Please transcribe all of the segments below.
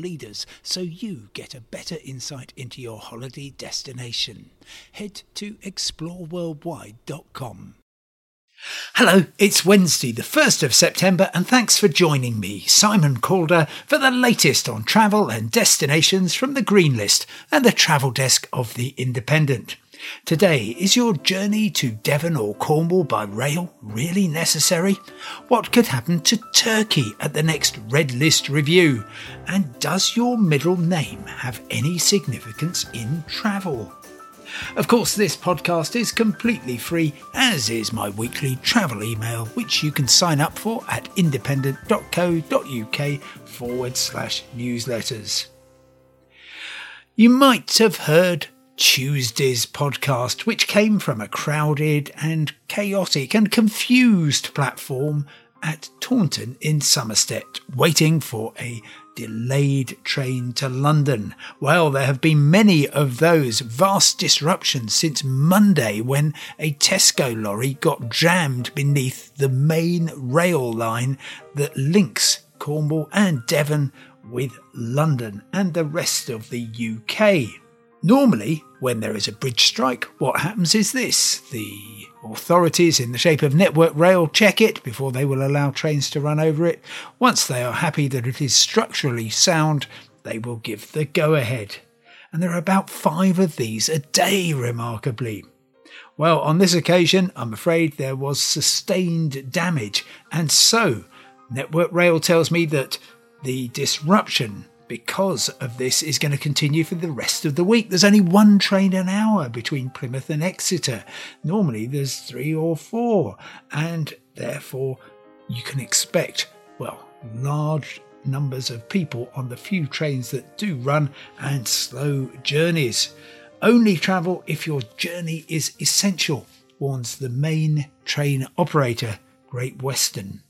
leaders so you get a better insight into your holiday destination. Head to exploreworldwide.com. Hello, it's Wednesday, the 1st of September, and thanks for joining me, Simon Calder, for the latest on travel and destinations from the Green List and the travel desk of The Independent. Today, is your journey to Devon or Cornwall by rail really necessary? What could happen to Turkey at the next Red List review? And does your middle name have any significance in travel? Of course, this podcast is completely free, as is my weekly travel email, which you can sign up for at independent.co.uk forward slash newsletters. You might have heard Tuesday's podcast, which came from a crowded and chaotic and confused platform at Taunton in Somerset, waiting for a delayed train to London. Well, there have been many of those vast disruptions since Monday when a Tesco lorry got jammed beneath the main rail line that links Cornwall and Devon with London and the rest of the UK. Normally, when there is a bridge strike, what happens is this the authorities, in the shape of Network Rail, check it before they will allow trains to run over it. Once they are happy that it is structurally sound, they will give the go ahead. And there are about five of these a day, remarkably. Well, on this occasion, I'm afraid there was sustained damage, and so Network Rail tells me that the disruption because of this is going to continue for the rest of the week. There's only one train an hour between Plymouth and Exeter. Normally there's three or four, and therefore you can expect, well, large numbers of people on the few trains that do run and slow journeys. Only travel if your journey is essential, warns the main train operator, Great Western.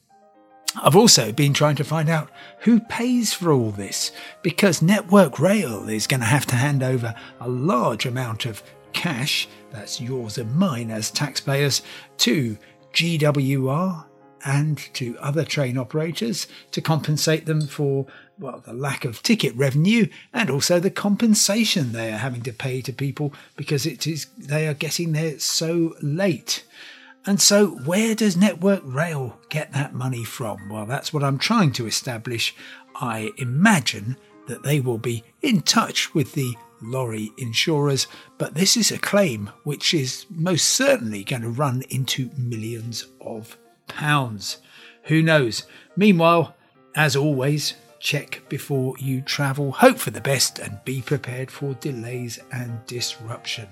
I've also been trying to find out who pays for all this because Network Rail is going to have to hand over a large amount of cash, that's yours and mine as taxpayers, to GWR and to other train operators to compensate them for well the lack of ticket revenue and also the compensation they are having to pay to people because it is they are getting there so late. And so, where does Network Rail get that money from? Well, that's what I'm trying to establish. I imagine that they will be in touch with the lorry insurers, but this is a claim which is most certainly going to run into millions of pounds. Who knows? Meanwhile, as always, check before you travel, hope for the best, and be prepared for delays and disruption.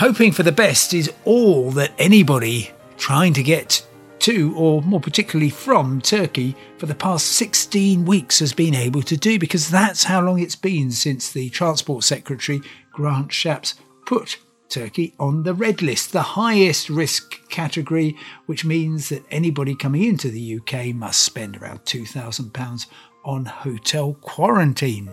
Hoping for the best is all that anybody trying to get to, or more particularly from Turkey, for the past 16 weeks has been able to do, because that's how long it's been since the Transport Secretary, Grant Shapps, put Turkey on the red list, the highest risk category, which means that anybody coming into the UK must spend around £2,000 on hotel quarantine.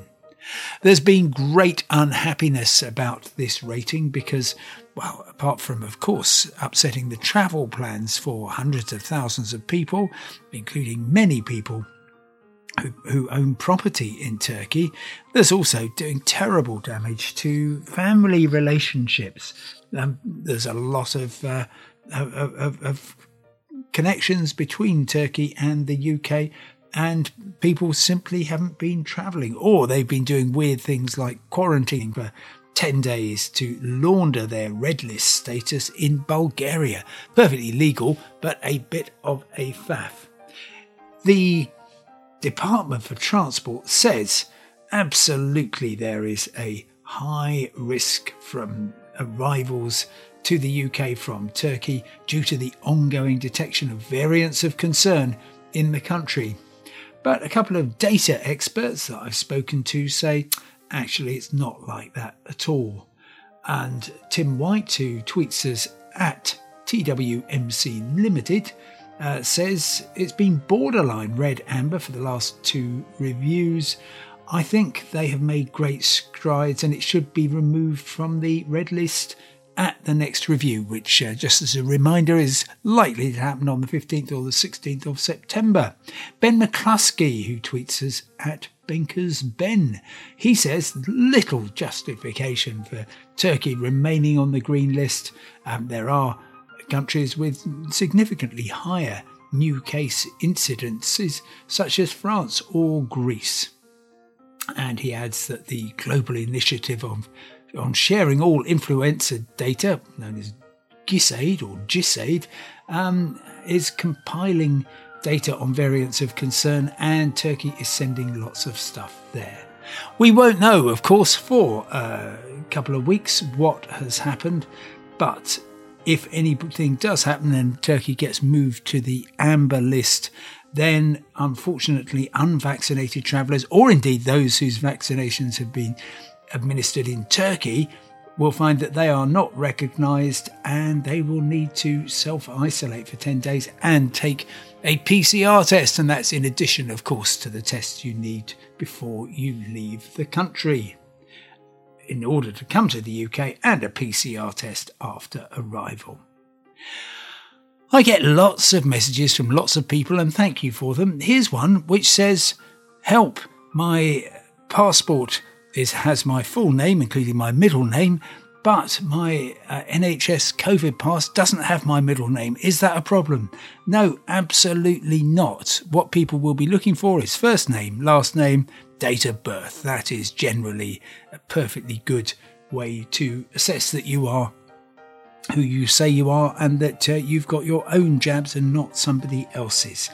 There's been great unhappiness about this rating because, well, apart from, of course, upsetting the travel plans for hundreds of thousands of people, including many people who, who, own property in Turkey, there's also doing terrible damage to family relationships. Um, there's a lot of, uh, of, of, of, connections between Turkey and the UK and people simply haven't been traveling or they've been doing weird things like quarantining for 10 days to launder their red list status in Bulgaria. Perfectly legal, but a bit of a faff. The Department for Transport says absolutely there is a high risk from arrivals to the UK from Turkey due to the ongoing detection of variants of concern in the country. But a couple of data experts that I've spoken to say actually it's not like that at all. And Tim White, who tweets us at TWMC Limited, uh, says it's been borderline red amber for the last two reviews. I think they have made great strides and it should be removed from the red list at the next review, which, uh, just as a reminder, is likely to happen on the 15th or the 16th of September. Ben McCluskey, who tweets us at Bankers Ben, he says little justification for Turkey remaining on the green list. Um, there are countries with significantly higher new case incidences, such as France or Greece. And he adds that the global initiative of on sharing all influenza data, known as GISAID or GISAID, um, is compiling data on variants of concern, and Turkey is sending lots of stuff there. We won't know, of course, for a couple of weeks what has happened, but if anything does happen and Turkey gets moved to the amber list, then unfortunately unvaccinated travellers, or indeed those whose vaccinations have been administered in Turkey will find that they are not recognised and they will need to self isolate for 10 days and take a PCR test. And that's in addition, of course, to the tests you need before you leave the country in order to come to the UK and a PCR test after arrival. I get lots of messages from lots of people and thank you for them. Here's one which says, Help, my passport is has my full name, including my middle name, but my uh, NHS COVID pass doesn't have my middle name. Is that a problem? No, absolutely not. What people will be looking for is first name, last name, date of birth. That is generally a perfectly good way to assess that you are who you say you are and that uh, you've got your own jabs and not somebody else's.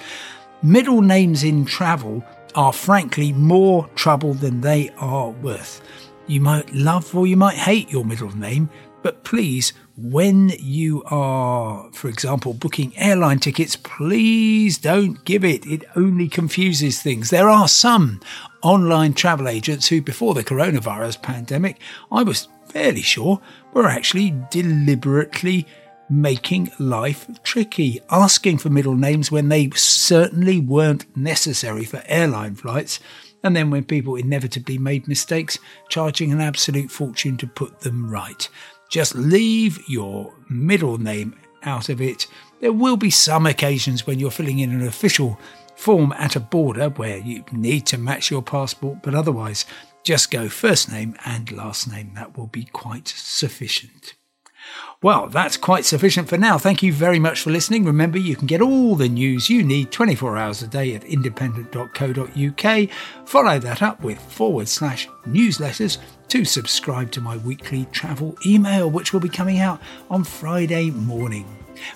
Middle names in travel are frankly more trouble than they are worth. You might love or you might hate your middle name, but please, when you are, for example, booking airline tickets, please don't give it. It only confuses things. There are some online travel agents who, before the coronavirus pandemic, I was fairly sure were actually deliberately making life tricky, asking for middle names when they certainly weren't necessary for airline flights, and then when people inevitably made mistakes, charging an absolute fortune to put them right. Just leave your middle name out of it. There will be some occasions when you're filling in an official form at a border where you need to match your passport, but otherwise, just go first name and last name. That will be quite sufficient. Well, that's quite sufficient for now. Thank you very much for listening. Remember, you can get all the news you need 24 hours a day at independent.co.uk. Follow that up with forward slash newsletters to subscribe to my weekly travel email, which will be coming out on Friday morning.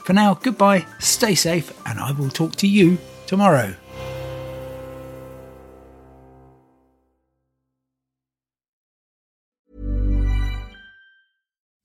For now, goodbye, stay safe, and I will talk to you tomorrow.